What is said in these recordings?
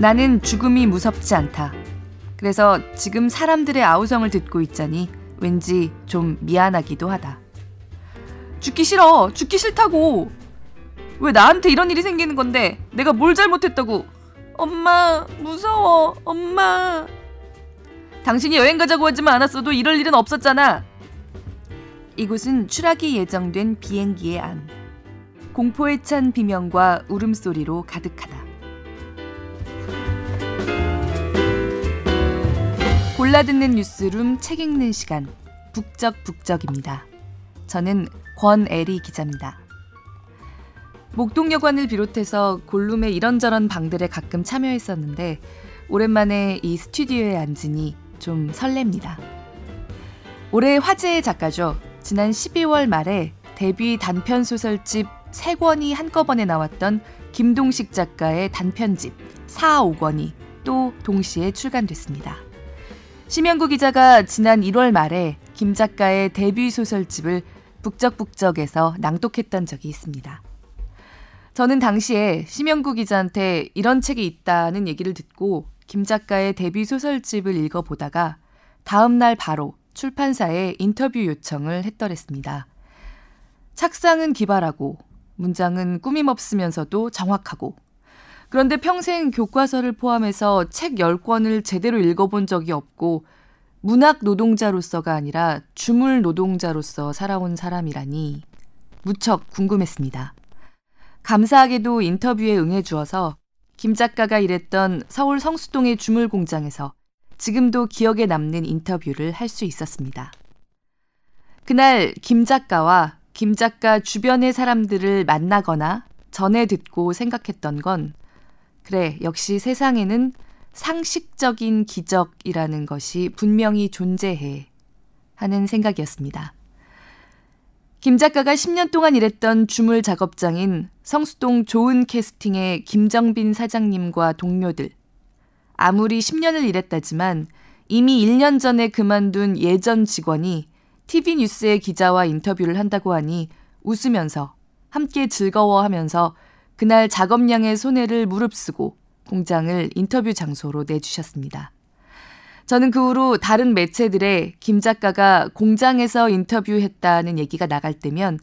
나는 죽음이 무섭지 않다. 그래서 지금 사람들의 아우성을 듣고 있자니 왠지 좀 미안하기도 하다. 죽기 싫어. 죽기 싫다고. 왜 나한테 이런 일이 생기는 건데 내가 뭘 잘못했다고. 엄마, 무서워. 엄마. 당신이 여행 가자고 하지만 않았어도 이럴 일은 없었잖아. 이곳은 추락이 예정된 비행기의 안. 공포에 찬 비명과 울음소리로 가득하다. 골라듣는 뉴스룸 책 읽는 시간 북적북적입니다. 저는 권애리 기자입니다. 목동여관을 비롯해서 골룸의 이런저런 방들에 가끔 참여했었는데 오랜만에 이 스튜디오에 앉으니 좀 설렙니다. 올해 화제의 작가죠. 지난 12월 말에 데뷔 단편 소설집 3권이 한꺼번에 나왔던 김동식 작가의 단편집 4, 5권이 또 동시에 출간됐습니다. 심영구 기자가 지난 1월 말에 김 작가의 데뷔 소설집을 북적북적에서 낭독했던 적이 있습니다. 저는 당시에 심영구 기자한테 이런 책이 있다는 얘기를 듣고 김 작가의 데뷔 소설집을 읽어보다가 다음 날 바로 출판사에 인터뷰 요청을 했더랬습니다. 착상은 기발하고 문장은 꾸밈없으면서도 정확하고 그런데 평생 교과서를 포함해서 책 10권을 제대로 읽어본 적이 없고 문학 노동자로서가 아니라 주물 노동자로서 살아온 사람이라니 무척 궁금했습니다. 감사하게도 인터뷰에 응해주어서 김 작가가 일했던 서울 성수동의 주물 공장에서 지금도 기억에 남는 인터뷰를 할 수 있었습니다. 그날 김 작가와 김 작가 주변의 사람들을 만나거나 전에 듣고 생각했던 건 그래, 역시 세상에는 상식적인 기적이라는 것이 분명히 존재해 하는 생각이었습니다. 김 작가가 10년 동안 일했던 주물 작업장인 성수동 좋은 캐스팅의 김정빈 사장님과 동료들. 아무리 10년을 일했다지만 이미 1년 전에 그만둔 예전 직원이 TV 뉴스의 기자와 인터뷰를 한다고 하니 웃으면서 함께 즐거워하면서 그날 작업량의 손해를 무릅쓰고 공장을 인터뷰 장소로 내주셨습니다. 저는 그 후로 다른 매체들에 김 작가가 공장에서 인터뷰했다는 얘기가 나갈 때면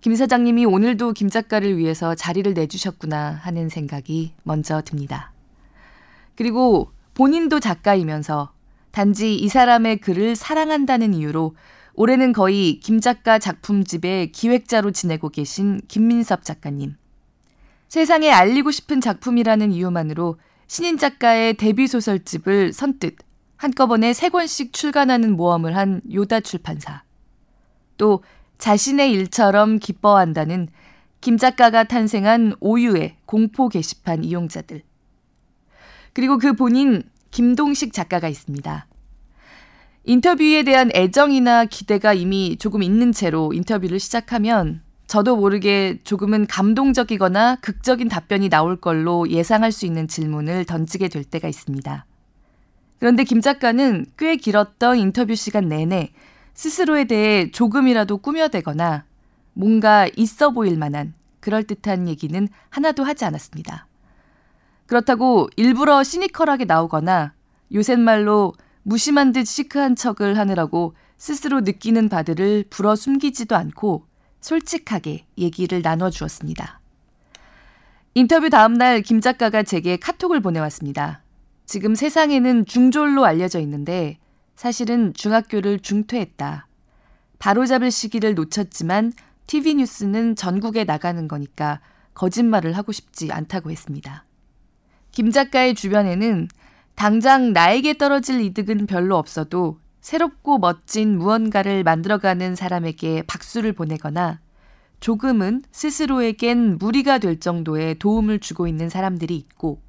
김 사장님이 오늘도 김 작가를 위해서 자리를 내주셨구나 하는 생각이 먼저 듭니다. 그리고 본인도 작가이면서 단지 이 사람의 글을 사랑한다는 이유로 올해는 거의 김 작가 작품집의 기획자로 지내고 계신 김민섭 작가님. 세상에 알리고 싶은 작품이라는 이유만으로 신인 작가의 데뷔 소설집을 선뜻 한꺼번에 세 권씩 출간하는 모험을 한 요다 출판사. 또 자신의 일처럼 기뻐한다는 김 작가가 탄생한 오유의 공포 게시판 이용자들. 그리고 그 본인 김동식 작가가 있습니다. 인터뷰에 대한 애정이나 기대가 이미 조금 있는 채로 인터뷰를 시작하면 저도 모르게 조금은 감동적이거나 극적인 답변이 나올 걸로 예상할 수 있는 질문을 던지게 될 때가 있습니다. 그런데 김 작가는 꽤 길었던 인터뷰 시간 내내 스스로에 대해 조금이라도 꾸며대거나 뭔가 있어 보일 만한 그럴듯한 얘기는 하나도 하지 않았습니다. 그렇다고 일부러 시니컬하게 나오거나 요새 말로 무심한 듯 시크한 척을 하느라고 스스로 느끼는 바들을 불어 숨기지도 않고 솔직하게 얘기를 나눠주었습니다. 인터뷰 다음날 김 작가가 제게 카톡을 보내왔습니다. 지금 세상에는 중졸로 알려져 있는데 사실은 중학교를 중퇴했다. 바로잡을 시기를 놓쳤지만 TV 뉴스는 전국에 나가는 거니까 거짓말을 하고 싶지 않다고 했습니다. 김 작가의 주변에는 당장 나에게 떨어질 이득은 별로 없어도 새롭고 멋진 무언가를 만들어가는 사람에게 박수를 보내거나 조금은 스스로에겐 무리가 될 정도의 도움을 주고 있는 사람들이 있고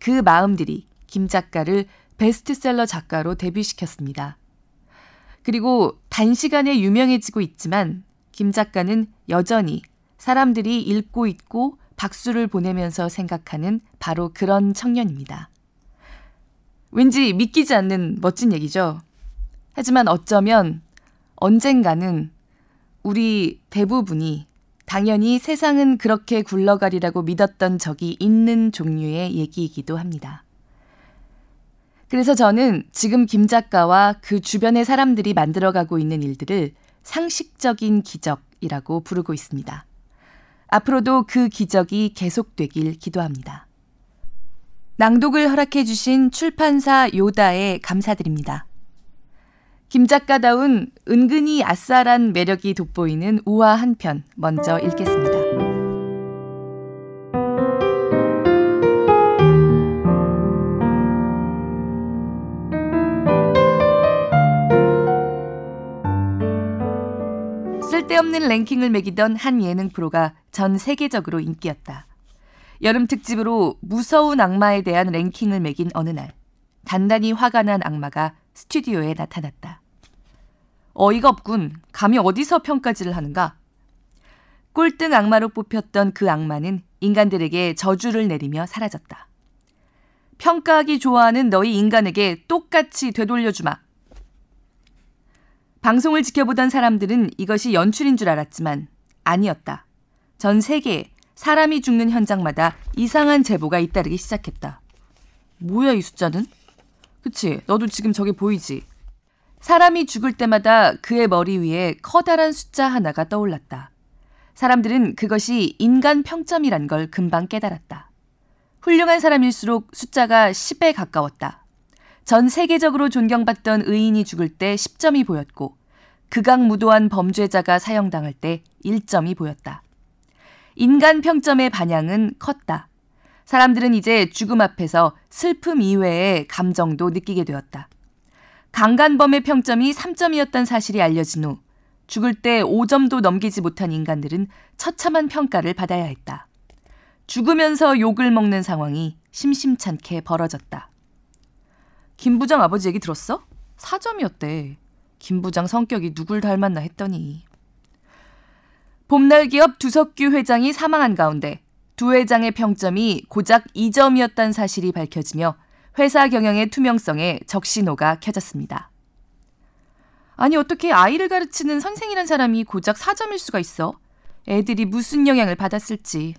그 마음들이 김 작가를 베스트셀러 작가로 데뷔시켰습니다. 그리고 단시간에 유명해지고 있지만 김 작가는 여전히 사람들이 읽고 있고 박수를 보내면서 생각하는 바로 그런 청년입니다. 왠지 믿기지 않는 멋진 얘기죠. 하지만 어쩌면 언젠가는 우리 대부분이 당연히 세상은 그렇게 굴러가리라고 믿었던 적이 있는 종류의 얘기이기도 합니다. 그래서 저는 지금 김 작가와 그 주변의 사람들이 만들어가고 있는 일들을 상식적인 기적이라고 부르고 있습니다. 앞으로도 그 기적이 계속되길 기도합니다. 낭독을 허락해 주신 출판사 요다에 감사드립니다. 김 작가다운 은근히 아싸란 매력이 돋보이는 우화 한 편 먼저 읽겠습니다. 쓸데없는 랭킹을 매기던 한 예능 프로가 전 세계적으로 인기였다. 여름 특집으로 무서운 악마에 대한 랭킹을 매긴 어느 날, 단단히 화가 난 악마가 스튜디오에 나타났다. 어이가 없군. 감히 어디서 평가질을 하는가? 꼴등 악마로 뽑혔던 그 악마는 인간들에게 저주를 내리며 사라졌다. 평가하기 좋아하는 너희 인간에게 똑같이 되돌려주마. 방송을 지켜보던 사람들은 이것이 연출인 줄 알았지만 아니었다. 전 세계에 사람이 죽는 현장마다 이상한 제보가 잇따르기 시작했다. 뭐야 이 숫자는? 그치, 너도 지금 저게 보이지? 사람이 죽을 때마다 그의 머리 위에 커다란 숫자 하나가 떠올랐다. 사람들은 그것이 인간 평점이란 걸 금방 깨달았다. 훌륭한 사람일수록 숫자가 10에 가까웠다. 전 세계적으로 존경받던 의인이 죽을 때 10점이 보였고, 극악무도한 범죄자가 사형당할 때 1점이 보였다. 인간 평점의 반향은 컸다. 사람들은 이제 죽음 앞에서 슬픔 이외의 감정도 느끼게 되었다. 강간범의 평점이 3점이었던 사실이 알려진 후 죽을 때 5점도 넘기지 못한 인간들은 처참한 평가를 받아야 했다. 죽으면서 욕을 먹는 상황이 심심찮게 벌어졌다. 김 부장 아버지 얘기 들었어? 4점이었대. 김 부장 성격이 누굴 닮았나 했더니. 봄날 기업 두석규 회장이 사망한 가운데 두 회장의 평점이 고작 2점이었다는 사실이 밝혀지며 회사 경영의 투명성에 적신호가 켜졌습니다. 아니 어떻게 아이를 가르치는 선생이란 사람이 고작 4점일 수가 있어? 애들이 무슨 영향을 받았을지.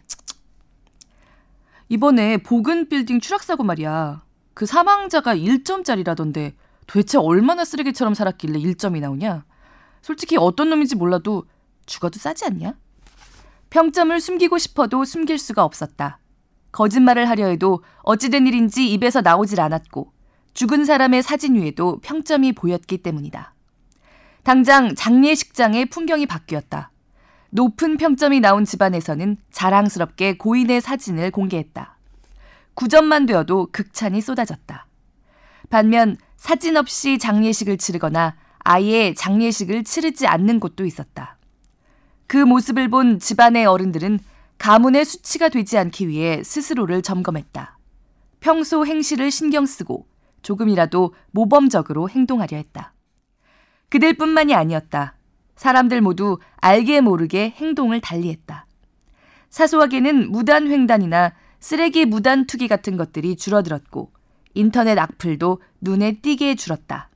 이번에 보근 빌딩 추락사고 말이야. 그 사망자가 1점짜리라던데 도대체 얼마나 쓰레기처럼 살았길래 1점이 나오냐? 솔직히 어떤 놈인지 몰라도 죽어도 싸지 않냐? 평점을 숨기고 싶어도 숨길 수가 없었다. 거짓말을 하려 해도 어찌된 일인지 입에서 나오질 않았고 죽은 사람의 사진 위에도 평점이 보였기 때문이다. 당장 장례식장의 풍경이 바뀌었다. 높은 평점이 나온 집안에서는 자랑스럽게 고인의 사진을 공개했다. 9점만 되어도 극찬이 쏟아졌다. 반면 사진 없이 장례식을 치르거나 아예 장례식을 치르지 않는 곳도 있었다. 그 모습을 본 집안의 어른들은 가문의 수치가 되지 않기 위해 스스로를 점검했다. 평소 행실을 신경 쓰고 조금이라도 모범적으로 행동하려 했다. 그들뿐만이 아니었다. 사람들 모두 알게 모르게 행동을 달리했다. 사소하게는 무단 횡단이나 쓰레기 무단 투기 같은 것들이 줄어들었고 인터넷 악플도 눈에 띄게 줄었다.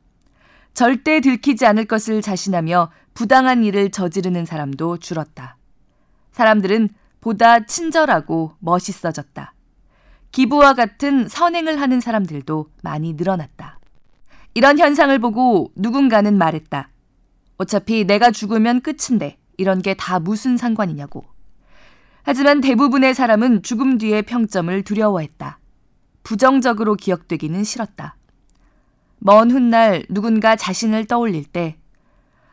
절대 들키지 않을 것을 자신하며 부당한 일을 저지르는 사람도 줄었다. 사람들은 보다 친절하고 멋있어졌다. 기부와 같은 선행을 하는 사람들도 많이 늘어났다. 이런 현상을 보고 누군가는 말했다. 어차피 내가 죽으면 끝인데 이런 게 다 무슨 상관이냐고. 하지만 대부분의 사람은 죽음 뒤의 평점을 두려워했다. 부정적으로 기억되기는 싫었다. 먼 훗날 누군가 자신을 떠올릴 때,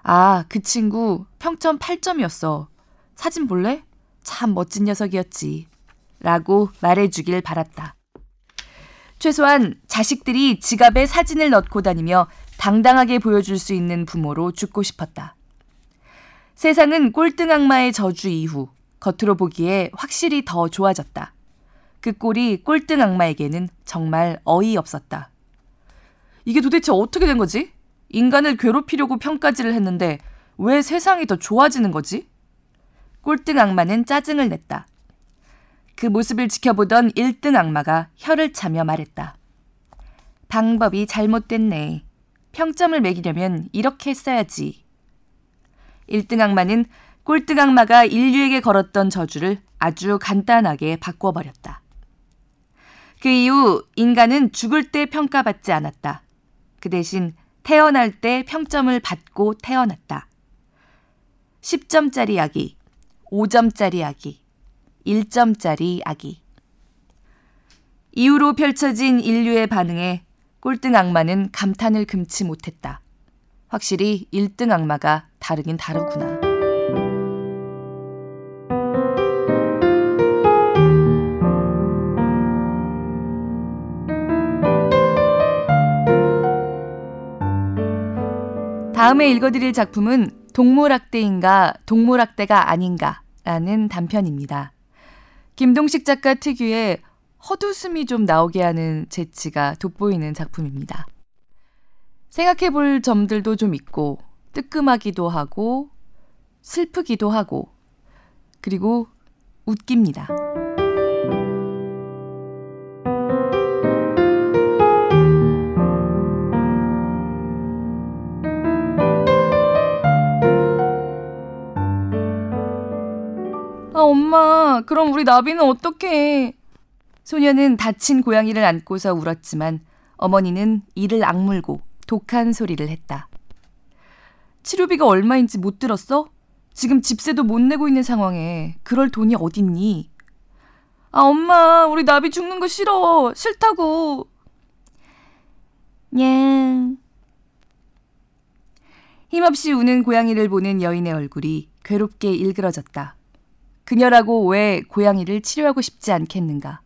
아, 그 친구 평점 8점이었어. 사진 볼래? 참 멋진 녀석이었지. 라고 말해주길 바랐다. 최소한 자식들이 지갑에 사진을 넣고 다니며 당당하게 보여줄 수 있는 부모로 죽고 싶었다. 세상은 꼴등 악마의 저주 이후 겉으로 보기에 확실히 더 좋아졌다. 그 꼴이 꼴등 악마에게는 정말 어이없었다. 이게 도대체 어떻게 된 거지? 인간을 괴롭히려고 평가질을 했는데 왜 세상이 더 좋아지는 거지? 꼴등 악마는 짜증을 냈다. 그 모습을 지켜보던 1등 악마가 혀를 차며 말했다. 방법이 잘못됐네. 평점을 매기려면 이렇게 했어야지. 1등 악마는 꼴등 악마가 인류에게 걸었던 저주를 아주 간단하게 바꿔버렸다. 그 이후 인간은 죽을 때 평가받지 않았다. 그 대신 태어날 때 평점을 받고 태어났다. 10점짜리 아기, 5점짜리 아기, 1점짜리 아기. 이후로 펼쳐진 인류의 반응에 꼴등 악마는 감탄을 금치 못했다. 확실히 1등 악마가 다르긴 다르구나. 다음에 읽어드릴 작품은 동물학대인가 동물학대가 아닌가 라는 단편입니다. 김동식 작가 특유의 헛웃음이 좀 나오게 하는 재치가 돋보이는 작품입니다. 생각해 볼 점들도 좀 있고, 뜨끔하기도 하고, 슬프기도 하고, 그리고 웃깁니다. 엄마, 그럼 우리 나비는 어떡해? 소녀는 다친 고양이를 안고서 울었지만 어머니는 이를 악물고 독한 소리를 했다. 치료비가 얼마인지 못 들었어? 지금 집세도 못 내고 있는 상황에 그럴 돈이 어딨니? 아, 엄마, 우리 나비 죽는 거 싫어. 싫다고. 냥. 힘없이 우는 고양이를 보는 여인의 얼굴이 괴롭게 일그러졌다. 그녀라고 왜 고양이를 치료하고 싶지 않겠는가?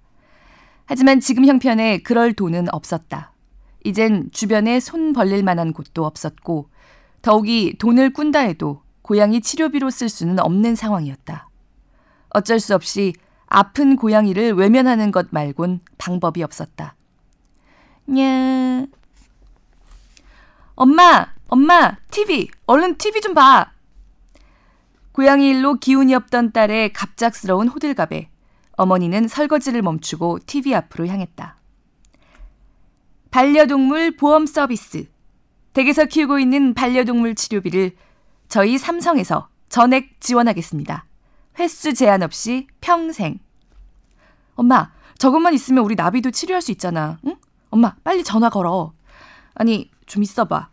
하지만 지금 형편에 그럴 돈은 없었다. 이젠 주변에 손 벌릴 만한 곳도 없었고, 더욱이 돈을 꾼다 해도 고양이 치료비로 쓸 수는 없는 상황이었다. 어쩔 수 없이 아픈 고양이를 외면하는 것 말곤 방법이 없었다. 냐. 엄마! 엄마! TV! 얼른 TV 좀 봐! 고양이 일로 기운이 없던 딸의 갑작스러운 호들갑에 어머니는 설거지를 멈추고 TV 앞으로 향했다. 반려동물 보험 서비스. 댁에서 키우고 있는 반려동물 치료비를 저희 삼성에서 전액 지원하겠습니다. 횟수 제한 없이 평생. 엄마, 저것만 있으면 우리 나비도 치료할 수 있잖아. 응? 엄마, 빨리 전화 걸어. 아니, 좀 있어봐.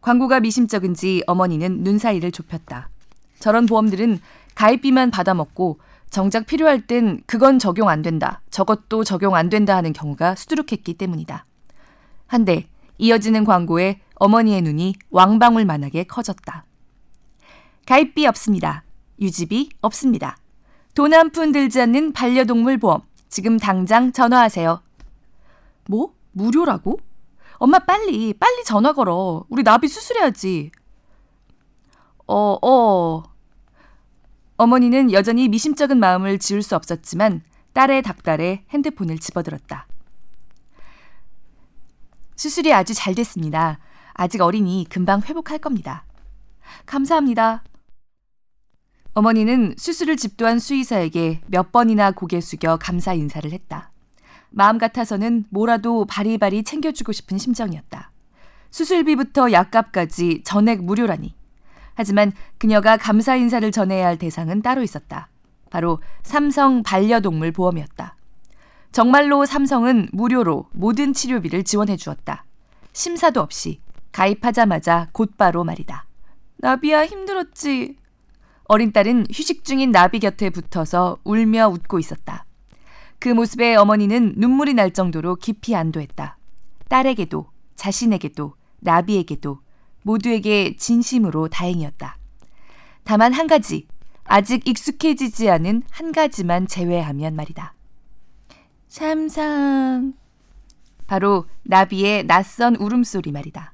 광고가 미심쩍은지 어머니는 눈 사이를 좁혔다. 저런 보험들은 가입비만 받아먹고 정작 필요할 땐 그건 적용 안 된다, 저것도 적용 안 된다 하는 경우가 수두룩했기 때문이다. 한데 이어지는 광고에 어머니의 눈이 왕방울만하게 커졌다. 가입비 없습니다. 유지비 없습니다. 돈 한 푼 들지 않는 반려동물 보험. 지금 당장 전화하세요. 뭐? 무료라고? 엄마 빨리, 빨리 전화 걸어. 우리 나비 수술해야지. 어, 어. 어머니는 여전히 미심쩍은 마음을 지울 수 없었지만 딸의 닭달에 핸드폰을 집어들었다. 수술이 아주 잘 됐습니다. 아직 어리니 금방 회복할 겁니다. 감사합니다. 어머니는 수술을 집도한 수의사에게 몇 번이나 고개 숙여 감사 인사를 했다. 마음 같아서는 뭐라도 바리바리 챙겨주고 싶은 심정이었다. 수술비부터 약값까지 전액 무료라니. 하지만 그녀가 감사 인사를 전해야 할 대상은 따로 있었다. 바로 삼성 반려동물 보험이었다. 정말로 삼성은 무료로 모든 치료비를 지원해 주었다. 심사도 없이 가입하자마자 곧바로 말이다. 나비야 힘들었지. 어린 딸은 휴식 중인 나비 곁에 붙어서 울며 웃고 있었다. 그 모습에 어머니는 눈물이 날 정도로 깊이 안도했다. 딸에게도, 자신에게도, 나비에게도 모두에게 진심으로 다행이었다. 다만 한 가지, 아직 익숙해지지 않은 한 가지만 제외하면 말이다. 삼상. 바로 나비의 낯선 울음소리 말이다.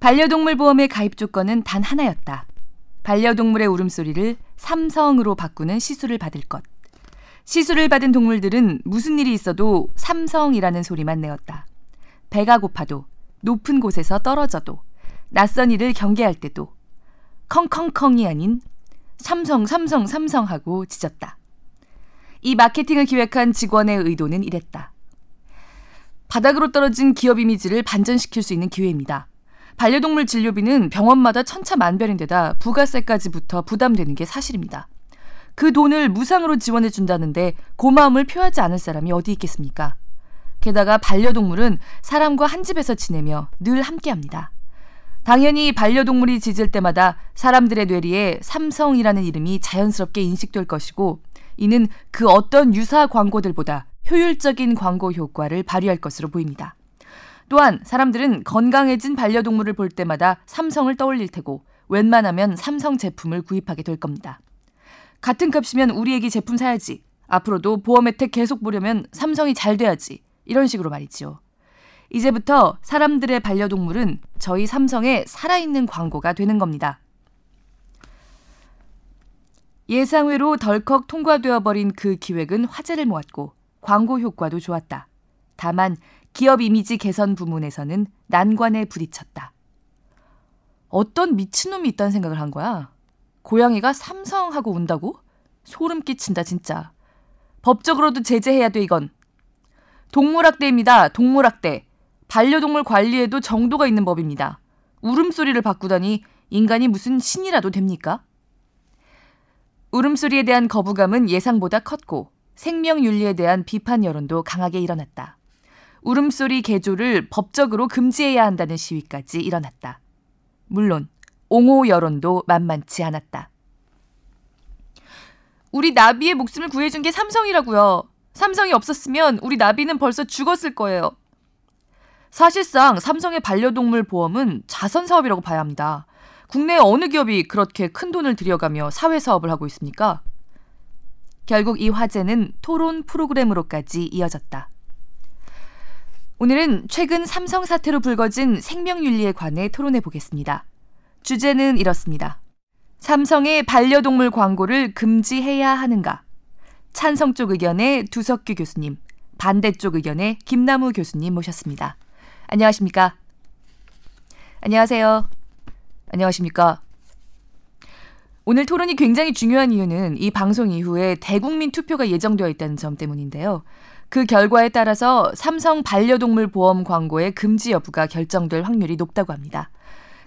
반려동물 보험의 가입 조건은 단 하나였다. 반려동물의 울음소리를 삼성으로 바꾸는 시술을 받을 것. 시술을 받은 동물들은 무슨 일이 있어도 삼성이라는 소리만 내었다. 배가 고파도, 높은 곳에서 떨어져도, 낯선 일을 경계할 때도 컹컹컹이 아닌 삼성, 삼성, 삼성 하고 짖었다. 이 마케팅을 기획한 직원의 의도는 이랬다. 바닥으로 떨어진 기업 이미지를 반전시킬 수 있는 기회입니다. 반려동물 진료비는 병원마다 천차만별인데다 부가세까지 붙어 부담되는 게 사실입니다. 그 돈을 무상으로 지원해 준다는데 고마움을 표하지 않을 사람이 어디 있겠습니까? 게다가 반려동물은 사람과 한 집에서 지내며 늘 함께합니다. 당연히 반려동물이 짖을 때마다 사람들의 뇌리에 삼성이라는 이름이 자연스럽게 인식될 것이고 이는 그 어떤 유사 광고들보다 효율적인 광고 효과를 발휘할 것으로 보입니다. 또한 사람들은 건강해진 반려동물을 볼 때마다 삼성을 떠올릴 테고 웬만하면 삼성 제품을 구입하게 될 겁니다. 같은 값이면 우리 에게 제품 사야지. 앞으로도 보험 혜택 계속 보려면 삼성이 잘 돼야지. 이런 식으로 말이지요. 이제부터 사람들의 반려동물은 저희 삼성의 살아있는 광고가 되는 겁니다. 예상외로 덜컥 통과되어 버린 그 기획은 화제를 모았고 광고 효과도 좋았다. 다만 기업 이미지 개선 부문에서는 난관에 부딪혔다. 어떤 미친놈이 있다는 생각을 한 거야. 고양이가 삼성하고 운다고? 소름 끼친다 진짜. 법적으로도 제재해야 돼 이건. 동물학대입니다. 동물학대. 반려동물 관리에도 정도가 있는 법입니다. 울음소리를 바꾸다니 인간이 무슨 신이라도 됩니까? 울음소리에 대한 거부감은 예상보다 컸고 생명윤리에 대한 비판 여론도 강하게 일어났다. 울음소리 개조를 법적으로 금지해야 한다는 시위까지 일어났다. 물론 옹호 여론도 만만치 않았다. 우리 나비의 목숨을 구해준 게 삼성이라고요. 삼성이 없었으면 우리 나비는 벌써 죽었을 거예요. 사실상 삼성의 반려동물 보험은 자선 사업이라고 봐야 합니다. 국내 어느 기업이 그렇게 큰 돈을 들여가며 사회 사업을 하고 있습니까? 결국 이 화제는 토론 프로그램으로까지 이어졌다. 오늘은 최근 삼성 사태로 불거진 생명윤리에 관해 토론해 보겠습니다. 주제는 이렇습니다. 삼성의 반려동물 광고를 금지해야 하는가? 찬성 쪽 의견의 두석규 교수님, 반대 쪽 의견의 김나무 교수님 모셨습니다. 안녕하십니까? 안녕하세요. 안녕하십니까? 오늘 토론이 굉장히 중요한 이유는 이 방송 이후에 대국민 투표가 예정되어 있다는 점 때문인데요. 그 결과에 따라서 삼성 반려동물 보험 광고의 금지 여부가 결정될 확률이 높다고 합니다.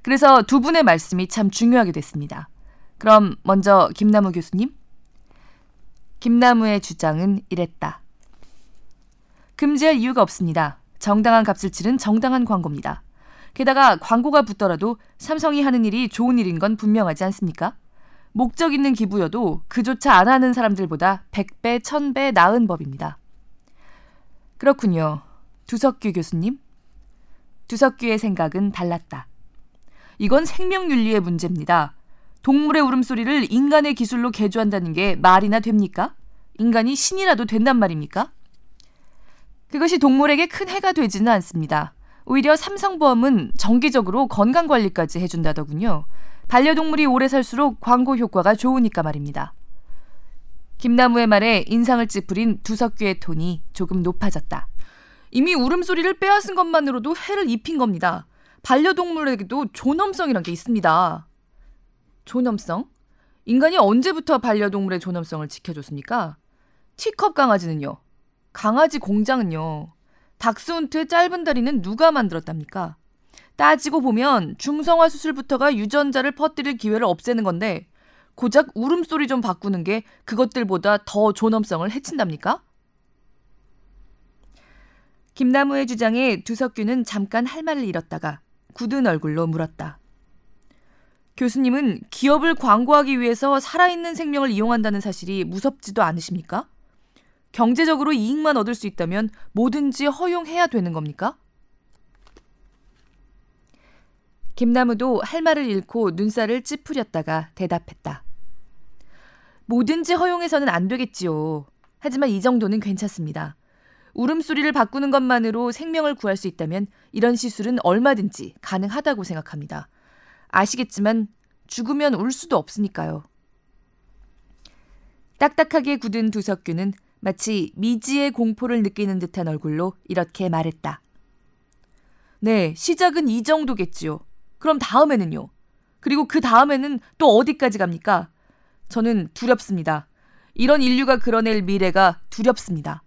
그래서 두 분의 말씀이 참 중요하게 됐습니다. 그럼 먼저 김나무 교수님. 김나무의 주장은 이랬다. 금지할 이유가 없습니다. 정당한 값을 치른 정당한 광고입니다. 게다가 광고가 붙더라도 삼성이 하는 일이 좋은 일인 건 분명하지 않습니까? 목적 있는 기부여도 그조차 안 하는 사람들보다 100배, 1000배 나은 법입니다. 그렇군요. 두석규 교수님. 두석규의 생각은 달랐다. 이건 생명윤리의 문제입니다. 동물의 울음소리를 인간의 기술로 개조한다는 게 말이나 됩니까? 인간이 신이라도 된단 말입니까? 그것이 동물에게 큰 해가 되지는 않습니다. 오히려 삼성보험은 정기적으로 건강관리까지 해준다더군요. 반려동물이 오래 살수록 광고 효과가 좋으니까 말입니다. 김나무의 말에 인상을 찌푸린 두석규의 톤이 조금 높아졌다. 이미 울음소리를 빼앗은 것만으로도 해를 입힌 겁니다. 반려동물에게도 존엄성이란 게 있습니다. 존엄성? 인간이 언제부터 반려동물의 존엄성을 지켜줬습니까? 티컵 강아지는요? 강아지 공장은요? 닥스훈트의 짧은 다리는 누가 만들었답니까? 따지고 보면 중성화 수술부터가 유전자를 퍼뜨릴 기회를 없애는 건데 고작 울음소리 좀 바꾸는 게 그것들보다 더 존엄성을 해친답니까? 김나무의 주장에 두석규는 잠깐 할 말을 잃었다가 굳은 얼굴로 물었다. 교수님은 기업을 광고하기 위해서 살아있는 생명을 이용한다는 사실이 무섭지도 않으십니까? 경제적으로 이익만 얻을 수 있다면 뭐든지 허용해야 되는 겁니까? 김나무도 할 말을 잃고 눈살을 찌푸렸다가 대답했다. 뭐든지 허용해서는 안 되겠지요. 하지만 이 정도는 괜찮습니다. 울음소리를 바꾸는 것만으로 생명을 구할 수 있다면 이런 시술은 얼마든지 가능하다고 생각합니다. 아시겠지만 죽으면 울 수도 없으니까요. 딱딱하게 굳은 두석규는 마치 미지의 공포를 느끼는 듯한 얼굴로 이렇게 말했다. 네, 시작은 이 정도겠지요. 그럼 다음에는요? 그리고 그 다음에는 또 어디까지 갑니까? 저는 두렵습니다. 이런 인류가 그려낼 미래가 두렵습니다.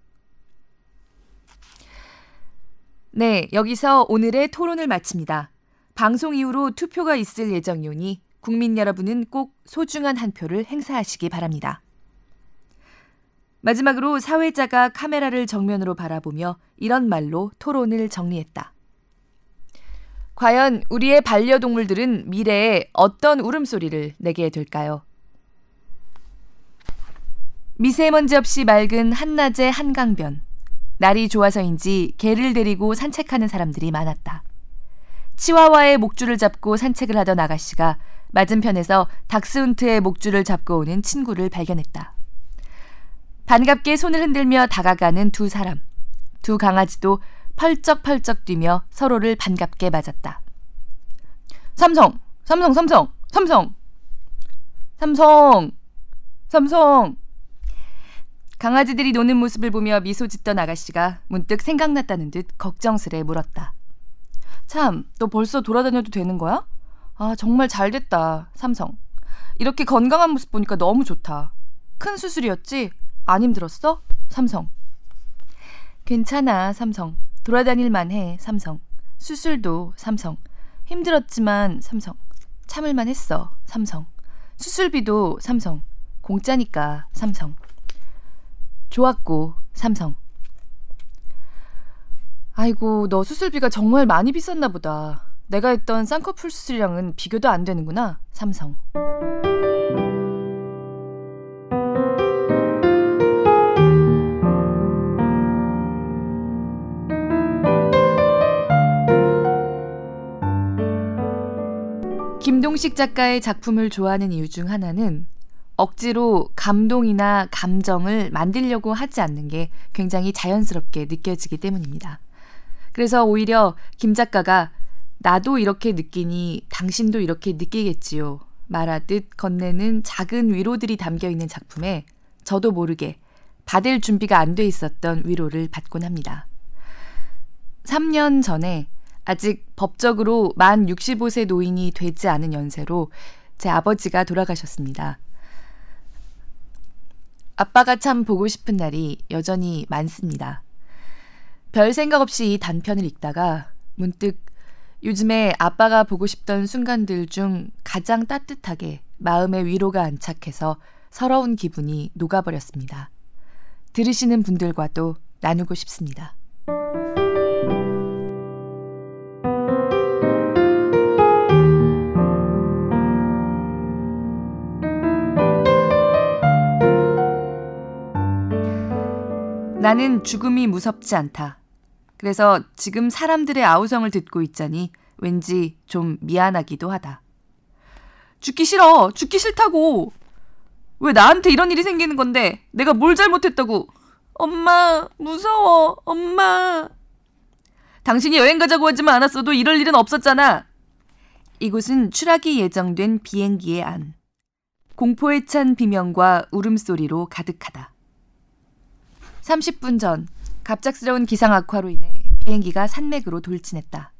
네, 여기서 오늘의 토론을 마칩니다. 방송 이후로 투표가 있을 예정이오니 국민 여러분은 꼭 소중한 한 표를 행사하시기 바랍니다. 마지막으로 사회자가 카메라를 정면으로 바라보며 이런 말로 토론을 정리했다. 과연 우리의 반려동물들은 미래에 어떤 울음소리를 내게 될까요? 미세먼지 없이 맑은 한낮의 한강변. 날이 좋아서인지 개를 데리고 산책하는 사람들이 많았다. 치와와의 목줄을 잡고 산책을 하던 아가씨가 맞은편에서 닥스훈트의 목줄을 잡고 오는 친구를 발견했다. 반갑게 손을 흔들며 다가가는 두 사람. 두 강아지도 펄쩍펄쩍 뛰며 서로를 반갑게 맞았다. 삼성, 삼성, 삼성, 삼성, 삼성, 삼성. 강아지들이 노는 모습을 보며 미소 짓던 아가씨가 문득 생각났다는 듯 걱정스레 물었다. 참, 너 벌써 돌아다녀도 되는 거야? 아, 정말 잘 됐다, 삼성. 이렇게 건강한 모습 보니까 너무 좋다. 큰 수술이었지? 안 힘들었어? 삼성. 괜찮아, 삼성. 돌아다닐 만 해, 삼성. 수술도 삼성. 힘들었지만 삼성. 참을만 했어, 삼성. 수술비도 삼성. 공짜니까 삼성. 좋았고, 삼성. 아이고, 너 수술비가 정말 많이 비쌌나 보다. 내가 했던 쌍꺼풀 수술이랑은 비교도 안 되는구나, 삼성. 김동식 작가의 작품을 좋아하는 이유 중 하나는 억지로 감동이나 감정을 만들려고 하지 않는 게 굉장히 자연스럽게 느껴지기 때문입니다. 그래서 오히려 김 작가가 나도 이렇게 느끼니 당신도 이렇게 느끼겠지요. 말하듯 건네는 작은 위로들이 담겨 있는 작품에 저도 모르게 받을 준비가 안 돼 있었던 위로를 받곤 합니다. 3년 전에 아직 법적으로 만 65세 노인이 되지 않은 연세로 제 아버지가 돌아가셨습니다. 아빠가 참 보고 싶은 날이 여전히 많습니다. 별 생각 없이 이 단편을 읽다가 문득 요즘에 아빠가 보고 싶던 순간들 중 가장 따뜻하게 마음의 위로가 안착해서 서러운 기분이 녹아버렸습니다. 들으시는 분들과도 나누고 싶습니다. 나는 죽음이 무섭지 않다. 그래서 지금 사람들의 아우성을 듣고 있자니 왠지 좀 미안하기도 하다. 죽기 싫어. 죽기 싫다고. 왜 나한테 이런 일이 생기는 건데 내가 뭘 잘못했다고. 엄마, 무서워. 엄마. 당신이 여행 가자고 하지만 않았어도 이럴 일은 없었잖아. 이곳은 추락이 예정된 비행기의 안. 공포에 찬 비명과 울음소리로 가득하다. 30분 전 갑작스러운 기상 악화로 인해 비행기가 산맥으로 돌진했다.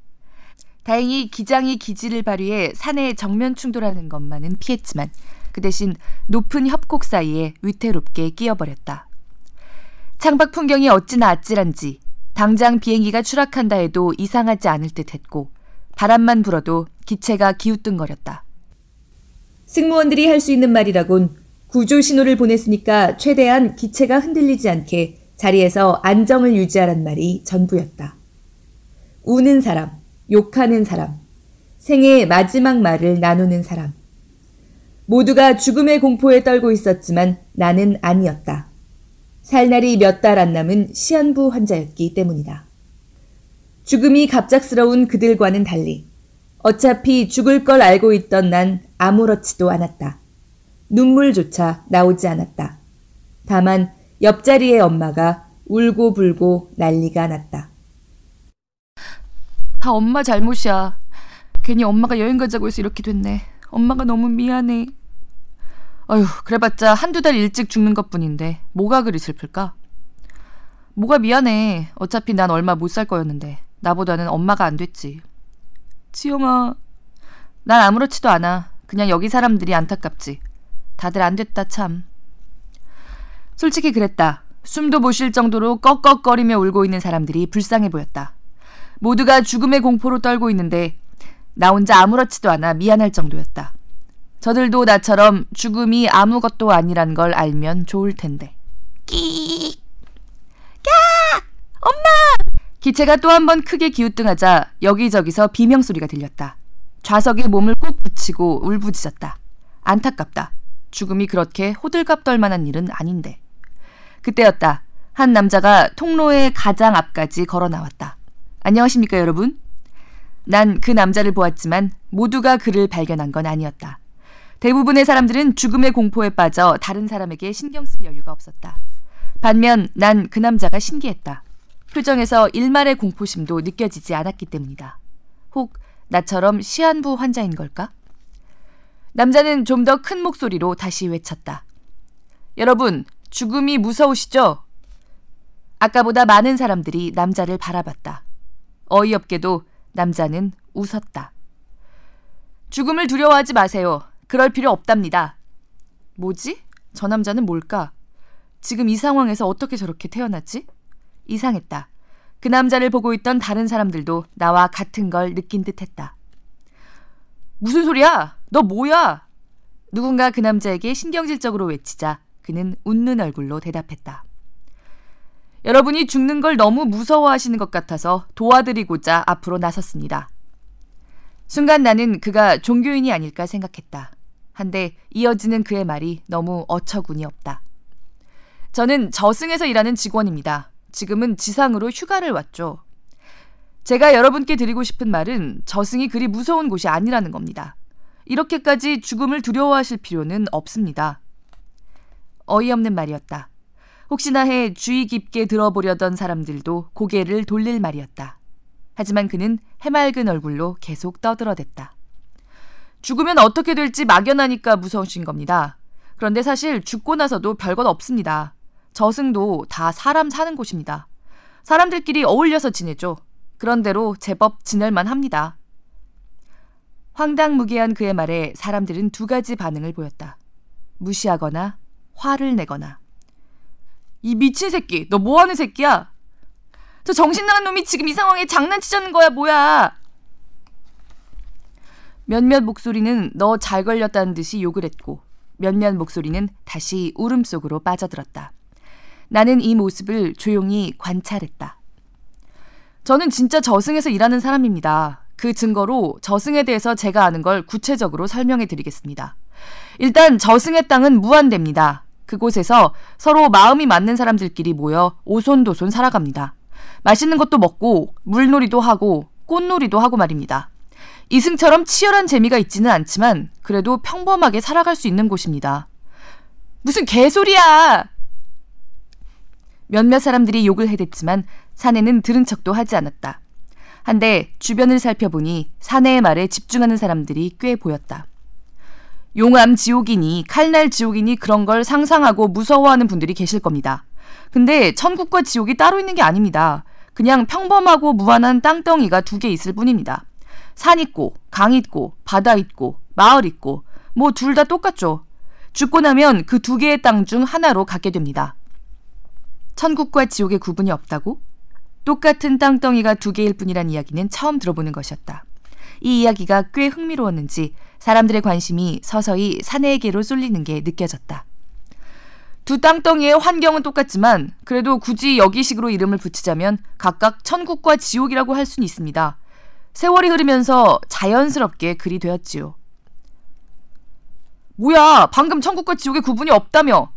다행히 기장이 기지를 발휘해 산에 정면 충돌하는 것만은 피했지만 그 대신 높은 협곡 사이에 위태롭게 끼어버렸다. 창밖 풍경이 어찌나 아찔한지 당장 비행기가 추락한다 해도 이상하지 않을 듯 했고 바람만 불어도 기체가 기우뚱거렸다. 승무원들이 할 수 있는 말이라곤 구조 신호를 보냈으니까 최대한 기체가 흔들리지 않게 자리에서 안정을 유지하란 말이 전부였다. 우는 사람, 욕하는 사람, 생애의 마지막 말을 나누는 사람. 모두가 죽음의 공포에 떨고 있었지만 나는 아니었다. 살 날이 몇 달 안 남은 시한부 환자였기 때문이다. 죽음이 갑작스러운 그들과는 달리 어차피 죽을 걸 알고 있던 난 아무렇지도 않았다. 눈물조차 나오지 않았다. 다만 옆자리의 엄마가 울고 불고 난리가 났다. 다 엄마 잘못이야. 괜히 엄마가 여행 가자고 해서 이렇게 됐네. 엄마가 너무 미안해. 어휴, 그래봤자 한두 달 일찍 죽는 것 뿐인데, 뭐가 그리 슬플까? 뭐가 미안해. 어차피 난 얼마 못 살 거였는데, 나보다는 엄마가 안 됐지. 지영아, 난 아무렇지도 않아. 그냥 여기 사람들이 안타깝지. 다들 안 됐다, 참. 솔직히 그랬다. 숨도 못 쉴 정도로 꺽꺽거리며 울고 있는 사람들이 불쌍해 보였다. 모두가 죽음의 공포로 떨고 있는데 나 혼자 아무렇지도 않아 미안할 정도였다. 저들도 나처럼 죽음이 아무것도 아니란 걸 알면 좋을 텐데. 끼! 야! 엄마! 기체가 또 한 번 크게 기우뚱하자 여기저기서 비명 소리가 들렸다. 좌석에 몸을 꼭 붙이고 울부짖었다. 안타깝다. 죽음이 그렇게 호들갑 떨 만한 일은 아닌데. 그때였다. 한 남자가 통로의 가장 앞까지 걸어 나왔다. 안녕하십니까, 여러분? 난 그 남자를 보았지만 모두가 그를 발견한 건 아니었다. 대부분의 사람들은 죽음의 공포에 빠져 다른 사람에게 신경 쓸 여유가 없었다. 반면 난 그 남자가 신기했다. 표정에서 일말의 공포심도 느껴지지 않았기 때문이다. 혹 나처럼 시한부 환자인 걸까? 남자는 좀 더 큰 목소리로 다시 외쳤다. 여러분, 죽음이 무서우시죠? 아까보다 많은 사람들이 남자를 바라봤다. 어이없게도 남자는 웃었다. 죽음을 두려워하지 마세요. 그럴 필요 없답니다. 뭐지? 저 남자는 뭘까? 지금 이 상황에서 어떻게 저렇게 태어났지? 이상했다. 그 남자를 보고 있던 다른 사람들도 나와 같은 걸 느낀 듯 했다. 무슨 소리야? 너 뭐야? 누군가 그 남자에게 신경질적으로 외치자 그는 웃는 얼굴로 대답했다. 여러분이 죽는 걸 너무 무서워하시는 것 같아서 도와드리고자 앞으로 나섰습니다. 순간 나는 그가 종교인이 아닐까 생각했다. 한데 이어지는 그의 말이 너무 어처구니 없다. 저는 저승에서 일하는 직원입니다. 지금은 지상으로 휴가를 왔죠. 제가 여러분께 드리고 싶은 말은 저승이 그리 무서운 곳이 아니라는 겁니다. 이렇게까지 죽음을 두려워하실 필요는 없습니다. 어이없는 말이었다. 혹시나 해 주의 깊게 들어보려던 사람들도 고개를 돌릴 말이었다. 하지만 그는 해맑은 얼굴로 계속 떠들어댔다. 죽으면 어떻게 될지 막연하니까 무서우신 겁니다. 그런데 사실 죽고 나서도 별것 없습니다. 저승도 다 사람 사는 곳입니다. 사람들끼리 어울려서 지내죠. 그런대로 제법 지낼만 합니다. 황당무계한 그의 말에 사람들은 두 가지 반응을 보였다. 무시하거나 화를 내거나. 이 미친 새끼, 너 뭐하는 새끼야? 저 정신 나간 놈이 지금 이 상황에 장난치자는 거야, 뭐야? 몇몇 목소리는 너 잘 걸렸다는 듯이 욕을 했고, 몇몇 목소리는 다시 울음 속으로 빠져들었다. 나는 이 모습을 조용히 관찰했다. 저는 진짜 저승에서 일하는 사람입니다. 그 증거로 저승에 대해서 제가 아는 걸 구체적으로 설명해 드리겠습니다. 일단 저승의 땅은 무한대입니다. 그곳에서 서로 마음이 맞는 사람들끼리 모여 오손도손 살아갑니다. 맛있는 것도 먹고 물놀이도 하고 꽃놀이도 하고 말입니다. 이승처럼 치열한 재미가 있지는 않지만 그래도 평범하게 살아갈 수 있는 곳입니다. 무슨 개소리야! 몇몇 사람들이 욕을 해댔지만 사내는 들은 척도 하지 않았다. 한데 주변을 살펴보니 사내의 말에 집중하는 사람들이 꽤 보였다. 용암 지옥이니 칼날 지옥이니 그런 걸 상상하고 무서워하는 분들이 계실 겁니다. 근데 천국과 지옥이 따로 있는 게 아닙니다. 그냥 평범하고 무한한 땅덩이가 두 개 있을 뿐입니다. 산 있고, 강 있고, 바다 있고, 마을 있고, 뭐 둘 다 똑같죠. 죽고 나면 그 두 개의 땅 중 하나로 갖게 됩니다. 천국과 지옥의 구분이 없다고? 똑같은 땅덩이가 두 개일 뿐이란 이야기는 처음 들어보는 것이었다. 이 이야기가 꽤 흥미로웠는지 사람들의 관심이 서서히 사내에게로 쏠리는 게 느껴졌다. 두 땅덩이의 환경은 똑같지만 그래도 굳이 여기식으로 이름을 붙이자면 각각 천국과 지옥이라고 할 수는 있습니다. 세월이 흐르면서 자연스럽게 글이 되었지요. 뭐야, 방금 천국과 지옥의 구분이 없다며!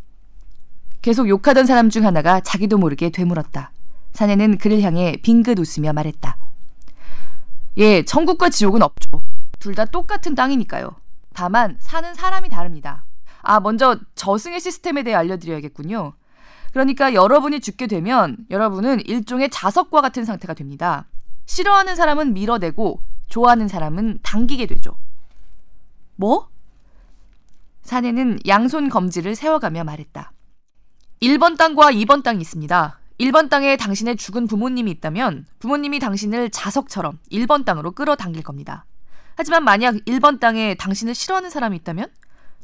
계속 욕하던 사람 중 하나가 자기도 모르게 되물었다. 사내는 그를 향해 빙긋 웃으며 말했다. 예, 천국과 지옥은 없죠. 둘 다 똑같은 땅이니까요. 다만 사는 사람이 다릅니다. 아, 먼저 저승의 시스템에 대해 알려드려야겠군요. 그러니까 여러분이 죽게 되면 여러분은 일종의 자석과 같은 상태가 됩니다. 싫어하는 사람은 밀어내고 좋아하는 사람은 당기게 되죠. 뭐? 사내는 양손 검지를 세워가며 말했다. 1번 땅과 2번 땅이 있습니다. 1번 땅에 당신의 죽은 부모님이 있다면 부모님이 당신을 자석처럼 1번 땅으로 끌어당길 겁니다. 하지만 만약 1번 땅에 당신을 싫어하는 사람이 있다면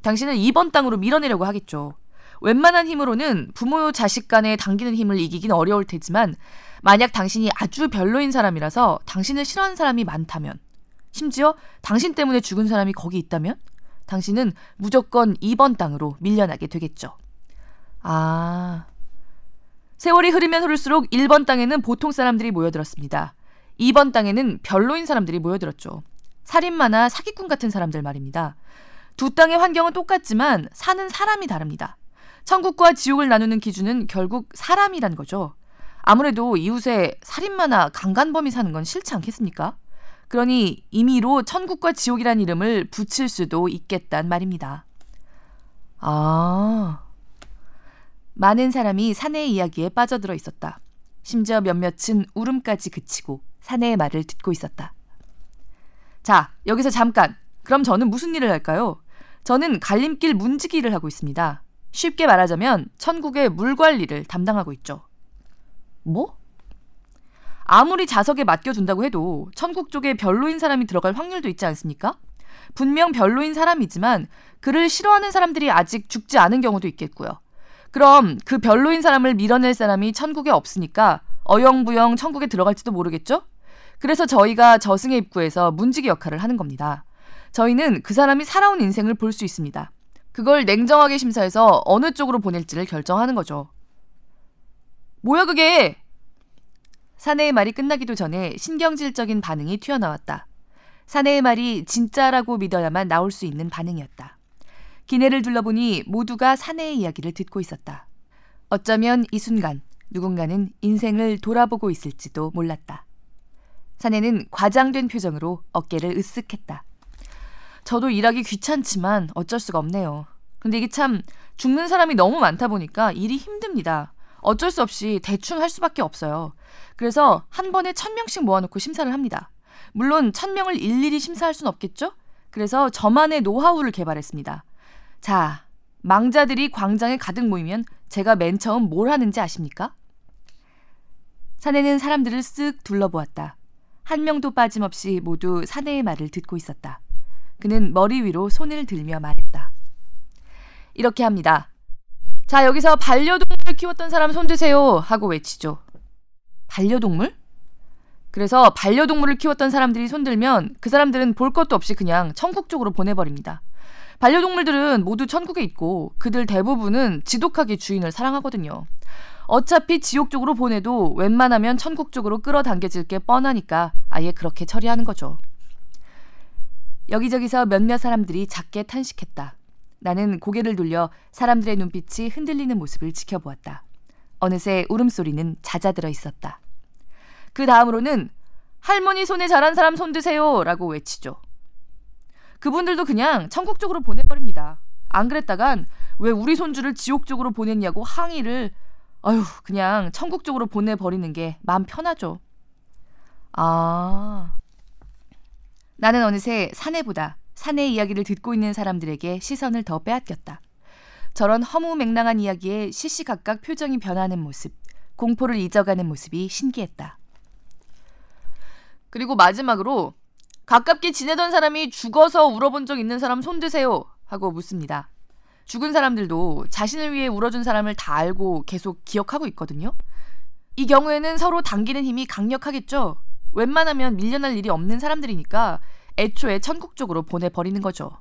당신은 2번 땅으로 밀어내려고 하겠죠. 웬만한 힘으로는 부모 자식 간에 당기는 힘을 이기긴 어려울 테지만 만약 당신이 아주 별로인 사람이라서 당신을 싫어하는 사람이 많다면 심지어 당신 때문에 죽은 사람이 거기 있다면 당신은 무조건 2번 땅으로 밀려나게 되겠죠. 아. 세월이 흐르면 흐를수록 1번 땅에는 보통 사람들이 모여들었습니다. 2번 땅에는 별로인 사람들이 모여들었죠. 살인마나 사기꾼 같은 사람들 말입니다. 두 땅의 환경은 똑같지만 사는 사람이 다릅니다. 천국과 지옥을 나누는 기준은 결국 사람이란 거죠. 아무래도 이웃에 살인마나 강간범이 사는 건 싫지 않겠습니까? 그러니 임의로 천국과 지옥이란 이름을 붙일 수도 있겠단 말입니다. 아. 많은 사람이 사내의 이야기에 빠져들어 있었다. 심지어 몇몇은 울음까지 그치고 사내의 말을 듣고 있었다. 자, 여기서 잠깐. 그럼 저는 무슨 일을 할까요? 저는 갈림길 문지기를 하고 있습니다. 쉽게 말하자면 천국의 물 관리를 담당하고 있죠. 뭐? 아무리 자석에 맡겨둔다고 해도 천국 쪽에 별로인 사람이 들어갈 확률도 있지 않습니까? 분명 별로인 사람이지만 그를 싫어하는 사람들이 아직 죽지 않은 경우도 있겠고요. 그럼 그 별로인 사람을 밀어낼 사람이 천국에 없으니까 어영부영 천국에 들어갈지도 모르겠죠? 그래서 저희가 저승의 입구에서 문지기 역할을 하는 겁니다. 저희는 그 사람이 살아온 인생을 볼 수 있습니다. 그걸 냉정하게 심사해서 어느 쪽으로 보낼지를 결정하는 거죠. 뭐야 그게? 사내의 말이 끝나기도 전에 신경질적인 반응이 튀어나왔다. 사내의 말이 진짜라고 믿어야만 나올 수 있는 반응이었다. 기내를 둘러보니 모두가 사내의 이야기를 듣고 있었다. 어쩌면 이 순간 누군가는 인생을 돌아보고 있을지도 몰랐다. 사내는 과장된 표정으로 어깨를 으쓱했다. 저도 일하기 귀찮지만 어쩔 수가 없네요. 근데 이게 참 죽는 사람이 너무 많다 보니까 일이 힘듭니다. 어쩔 수 없이 대충 할 수밖에 없어요. 그래서 한 번에 천 명씩 모아놓고 심사를 합니다. 물론 천 명을 일일이 심사할 수는 없겠죠? 그래서 저만의 노하우를 개발했습니다. 자, 망자들이 광장에 가득 모이면 제가 맨 처음 뭘 하는지 아십니까? 사내는 사람들을 쓱 둘러보았다. 한 명도 빠짐없이 모두 사내의 말을 듣고 있었다. 그는 머리 위로 손을 들며 말했다. 이렇게 합니다. 자, 여기서 반려동물을 키웠던 사람 손 드세요. 하고 외치죠. 반려동물? 그래서 반려동물을 키웠던 사람들이 손들면 그 사람들은 볼 것도 없이 그냥 천국 쪽으로 보내버립니다. 반려동물들은 모두 천국에 있고 그들 대부분은 지독하게 주인을 사랑하거든요. 어차피 지옥 쪽으로 보내도 웬만하면 천국 쪽으로 끌어당겨질 게 뻔하니까 아예 그렇게 처리하는 거죠. 여기저기서 몇몇 사람들이 작게 탄식했다. 나는 고개를 돌려 사람들의 눈빛이 흔들리는 모습을 지켜보았다. 어느새 울음소리는 잦아들어 있었다. 그 다음으로는 할머니 손에 자란 사람 손 드세요! 라고 외치죠. 그분들도 그냥 천국 쪽으로 보내버립니다. 안 그랬다간 왜 우리 손주를 지옥 쪽으로 보냈냐고 항의를 아휴 그냥 천국 쪽으로 보내버리는 게 마음 편하죠. 아 나는 어느새 사내보다 사내의 이야기를 듣고 있는 사람들에게 시선을 더 빼앗겼다. 저런 허무맹랑한 이야기에 시시각각 표정이 변하는 모습, 공포를 잊어가는 모습이 신기했다. 그리고 마지막으로 가깝게 지내던 사람이 죽어서 울어본 적 있는 사람 손 드세요 하고 묻습니다. 죽은 사람들도 자신을 위해 울어준 사람을 다 알고 계속 기억하고 있거든요. 이 경우에는 서로 당기는 힘이 강력하겠죠. 웬만하면 밀려날 일이 없는 사람들이니까 애초에 천국 쪽으로 보내버리는 거죠.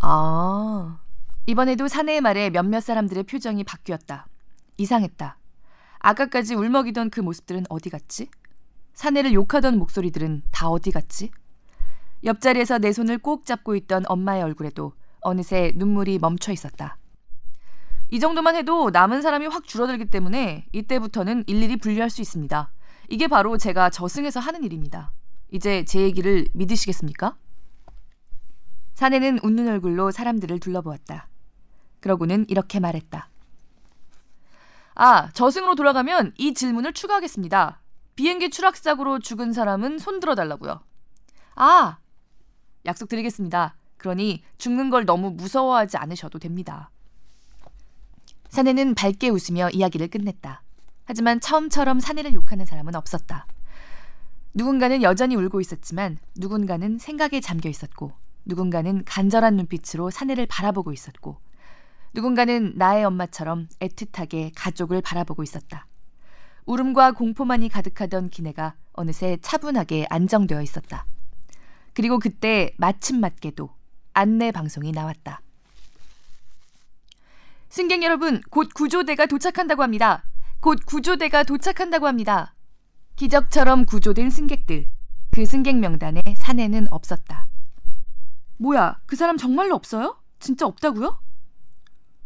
아. 이번에도 사내의 말에 몇몇 사람들의 표정이 바뀌었다. 이상했다. 아까까지 울먹이던 그 모습들은 어디 갔지? 사내를 욕하던 목소리들은 다 어디 갔지? 옆자리에서 내 손을 꼭 잡고 있던 엄마의 얼굴에도 어느새 눈물이 멈춰 있었다. 이 정도만 해도 남은 사람이 확 줄어들기 때문에 이때부터는 일일이 분류할 수 있습니다. 이게 바로 제가 저승에서 하는 일입니다. 이제 제 얘기를 믿으시겠습니까? 사내는 웃는 얼굴로 사람들을 둘러보았다. 그러고는 이렇게 말했다. 아, 저승으로 돌아가면 이 질문을 추가하겠습니다. 비행기 추락사고로 죽은 사람은 손들어 달라고요. 아, 약속드리겠습니다. 그러니 죽는 걸 너무 무서워하지 않으셔도 됩니다. 사내는 밝게 웃으며 이야기를 끝냈다. 하지만 처음처럼 사내를 욕하는 사람은 없었다. 누군가는 여전히 울고 있었지만 누군가는 생각에 잠겨 있었고 누군가는 간절한 눈빛으로 사내를 바라보고 있었고 누군가는 나의 엄마처럼 애틋하게 가족을 바라보고 있었다. 울음과 공포만이 가득하던 기내가 어느새 차분하게 안정되어 있었다. 그리고 그때 마침 맞게도 안내 방송이 나왔다. 승객 여러분, 곧 구조대가 도착한다고 합니다. 곧 구조대가 도착한다고 합니다. 기적처럼 구조된 승객들. 그 승객 명단에 사내는 없었다. 뭐야, 그 사람 정말로 없어요? 진짜 없다고요?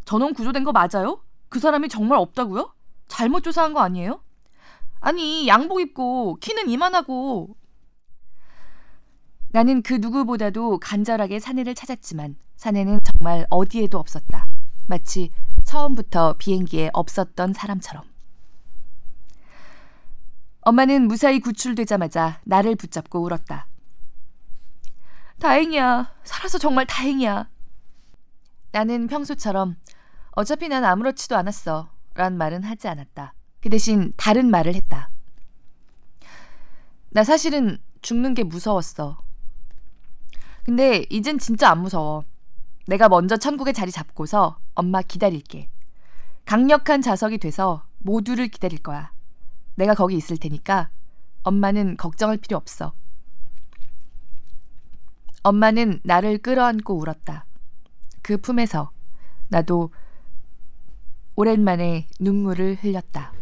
전원 구조된 거 맞아요? 그 사람이 정말 없다고요? 잘못 조사한 거 아니에요? 아니, 양복 입고 키는 이만하고 나는 그 누구보다도 간절하게 사내를 찾았지만 사내는 정말 어디에도 없었다. 마치 처음부터 비행기에 없었던 사람처럼. 엄마는 무사히 구출되자마자 나를 붙잡고 울었다. 다행이야. 살아서 정말 다행이야. 나는 평소처럼 어차피 난 아무렇지도 않았어. 란 말은 하지 않았다. 그 대신 다른 말을 했다. 나 사실은 죽는 게 무서웠어. 근데 이젠 진짜 안 무서워. 내가 먼저 천국에 자리 잡고서 엄마 기다릴게. 강력한 자석이 돼서 모두를 기다릴 거야. 내가 거기 있을 테니까 엄마는 걱정할 필요 없어. 엄마는 나를 끌어안고 울었다. 그 품에서 나도 오랜만에 눈물을 흘렸다.